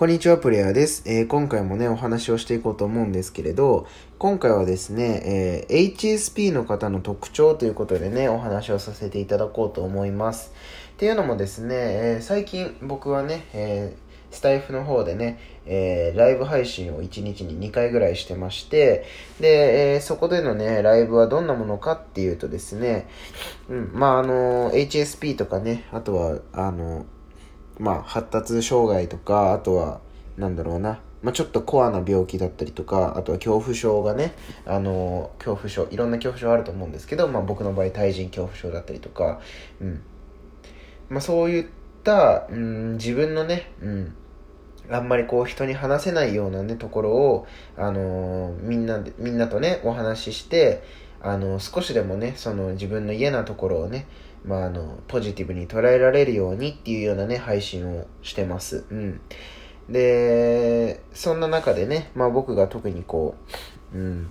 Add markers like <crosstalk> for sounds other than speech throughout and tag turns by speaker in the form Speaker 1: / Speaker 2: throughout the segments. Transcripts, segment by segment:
Speaker 1: こんにちは、プレイヤーです、えー今回もね、お話をしていこうと思うんですけれど、今回はですね、えー HSP の方の特徴ということでね、お話をさせていただこうと思います。っていうのもですね、えー最近僕はね、えスタイフの方でね、えーライブ配信を1日に2回ぐらいしてまして、で、えーそこでのね、ライブはどんなものかっていうとですね、うん、まあ、あの、HSP とかね、あとは、あの、まあ、発達障害とか、あとは、なんだろうな、まあ、ちょっとコアな病気だったりとか、あとは恐怖症がね、あの、恐怖症、いろんな恐怖症あると思うんですけど、まあ、僕の場合、対人恐怖症だったりとか、うん。まあ、そういった、うん、自分のね、うん、あんまりこう人に話せないようなねところを、あのーみんなでみんなとねお話しして、あの少しでもねその自分の嫌なところをね、まあ、あのポジティブに捉えられるようにっていうようなね配信をしてます。うん、でそんな中でね、まあ、僕が特にこう、うん、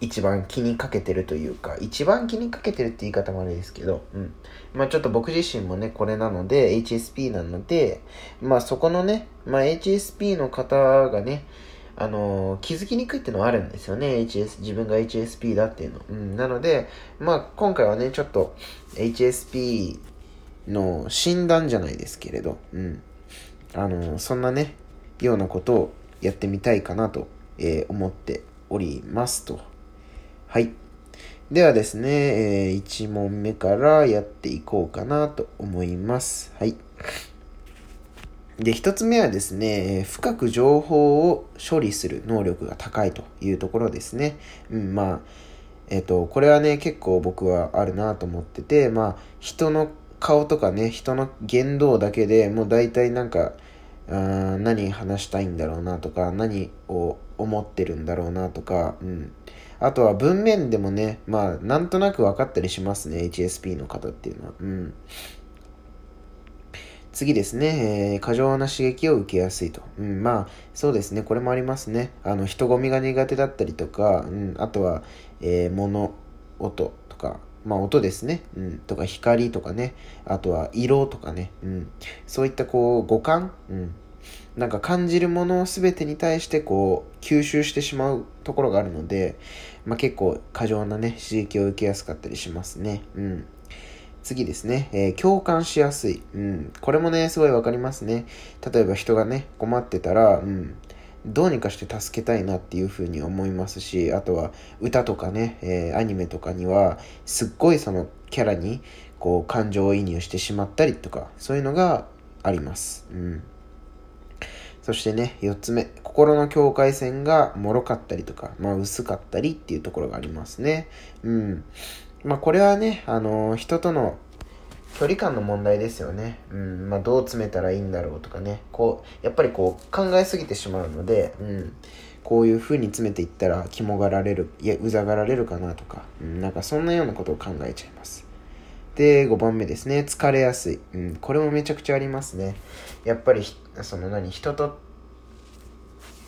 Speaker 1: 一番気にかけてるというか一番気にかけてるって言い方もあれですけど、うん。まあ、ちょっと僕自身もねこれなので HSP なので、まあ、そこのね、まあ、HSP の方がねあの気づきにくいっていうのはあるんですよね。HS 自分が HSP だっていうの、うん、なので、まあ、今回はねちょっと HSP の診断じゃないですけれど、うん。あのそんなねようなことをやってみたいかなと、えー思っておりますと。はい。ではですね、え1問目からやっていこうかなと思います。はい。で、1つ目はですね、深く情報を処理する能力が高いというところですね。うん、まあ、えっ、と、これはね、結構僕はあるなと思ってて、まあ、人の顔とかね、人の言動だけでもう大体なんか、あ何話したいんだろうなとか、何を思ってるんだろうなとか、うん。あとは文面でもね、まあ、なんとなく分かったりしますね、HSP の方っていうのは。うん。次ですね、えー過剰な刺激を受けやすいと。うん、まあ、そうですね、これもありますね。あの、人混みが苦手だったりとか、うん、あとは、えー物、音とか、まあ、音ですね、うん、とか光とかね、あとは色とかね、うん、そういったこう、五感、うん、なんか感じるものすべてに対してこう吸収してしまうところがあるので、まあ、結構過剰なね刺激を受けやすかったりしますね。うん。次ですね、えー共感しやすい。うん。これもね、すごいわかりますね。例えば人がね、困ってたら、うん。どうにかして助けたいなっていうふうに思いますし、あとは歌とかね、えーアニメとかには、すっごいそのキャラにこう感情移入してしまったりとか、そういうのがあります。うん。そしてね、4つ目、心の境界線が脆かったりとか、まあ薄かったりっていうところがありますね。うん。まあこれはね、あのー人との距離感の問題ですよね。うん。まあどう詰めたらいいんだろうとかね、こう、やっぱりこう考えすぎてしまうので、うん。こういう風に詰めていったら肝がられる、いや、うざがられるかなとか、うん、なんかそんなようなことを考えちゃいます。で、5番目ですね。疲れやすい。うん。これもめちゃくちゃありますね。やっぱり、その何、人と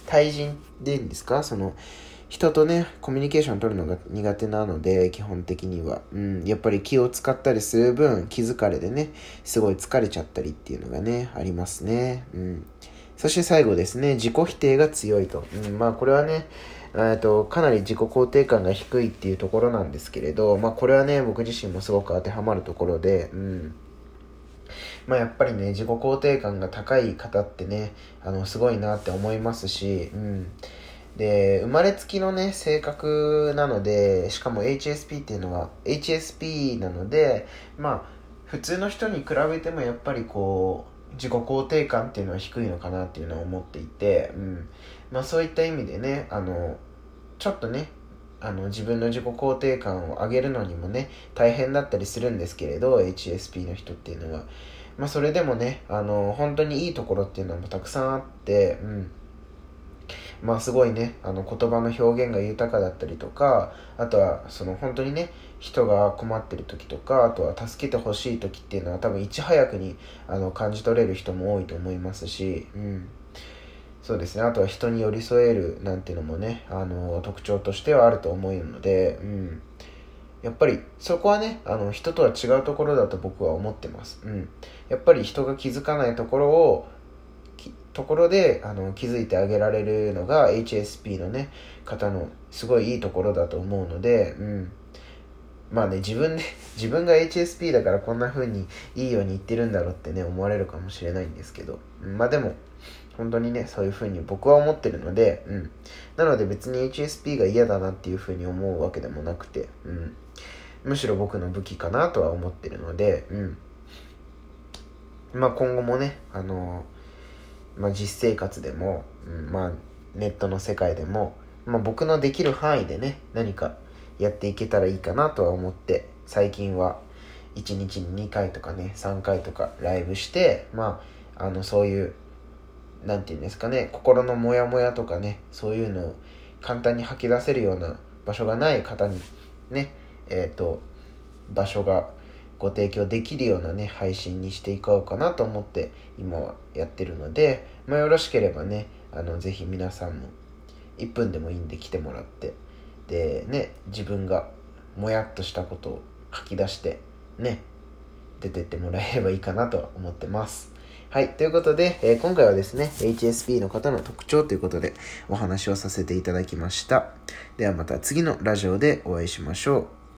Speaker 1: 対人でいいんですか？その、人とね、コミュニケーション取るのが苦手なので、基本的には。うん。やっぱり気を使ったりする分、気疲れでね、すごい疲れちゃったりっていうのがね、ありますね。うん。そして最後ですね、自己否定が強いと。うん。まあ、これはね、えっと、かなり自己肯定感が低いっていうところなんですけれど、まあ、これはね、僕自身もすごく当てはまるところで、うん。まあ、やっぱりね、自己肯定感が高い方ってね、あの、すごいなって思いますし、うん。で、生まれつきのね、性格なので、しかも HSP っていうのは、HSP なので、まあ、普通の人に比べてもやっぱりこう、自己肯定感っていうのは低いのかなっていうのは思っていて、うん。まあそういった意味でね、あの、ちょっとね、あの自分の自己肯定感を上げるのにもね大変だったりするんですけれど HSP の人っていうのはまあそれでもねあの本当にいいところっていうのもたくさんあってうんまあすごいねあの言葉の表現が豊かだったりとかあとはその本当にね人が困ってる時とかあとは助けてほしい時っていうのは多分いち早くにあの感じ取れる人も多いと思いますしうん。そうですねあとは人に寄り添えるなんていうのもねあの特徴としてはあると思うので、うん、やっぱりそこはねあの人とは違うところだと僕は思ってます、うん、やっぱり人が気づかないところをところであの気づいてあげられるのが HSP のね方のすごいいいところだと思うので、うん、まあね自分で <laughs> 自分が HSP だからこんな風にいいように言ってるんだろうってね思われるかもしれないんですけど、まあでも本当にねそういう風に僕は思ってるので、うん、なので別に HSP が嫌だなっていう風に思うわけでもなくて、うん、むしろ僕の武器かなとは思ってるので、うん、まあ今後もねあのーまあ、実生活でも、うん、まあ、ネットの世界でも、まあ、僕のできる範囲でね何かやっていけたらいいかなとは思って最近は1日に2回とかね3回とかライブしてまああのそういう何て言うんですかね心のモヤモヤとかねそういうのを簡単に吐き出せるような場所がない方にねえっ、ー、と場所がご提供できるようなね、配信にしていこうかなと思って今はやってるので、まあ、よろしければね、あの、ぜひ皆さんも1分でもいいんで来てもらって、で、ね、自分がもやっとしたことを書き出して、ね、出てってもらえればいいかなと思ってます。はい。ということで、えー、今回はですね、HSP の方の特徴ということでお話をさせていただきました。ではまた次のラジオでお会いしましょう。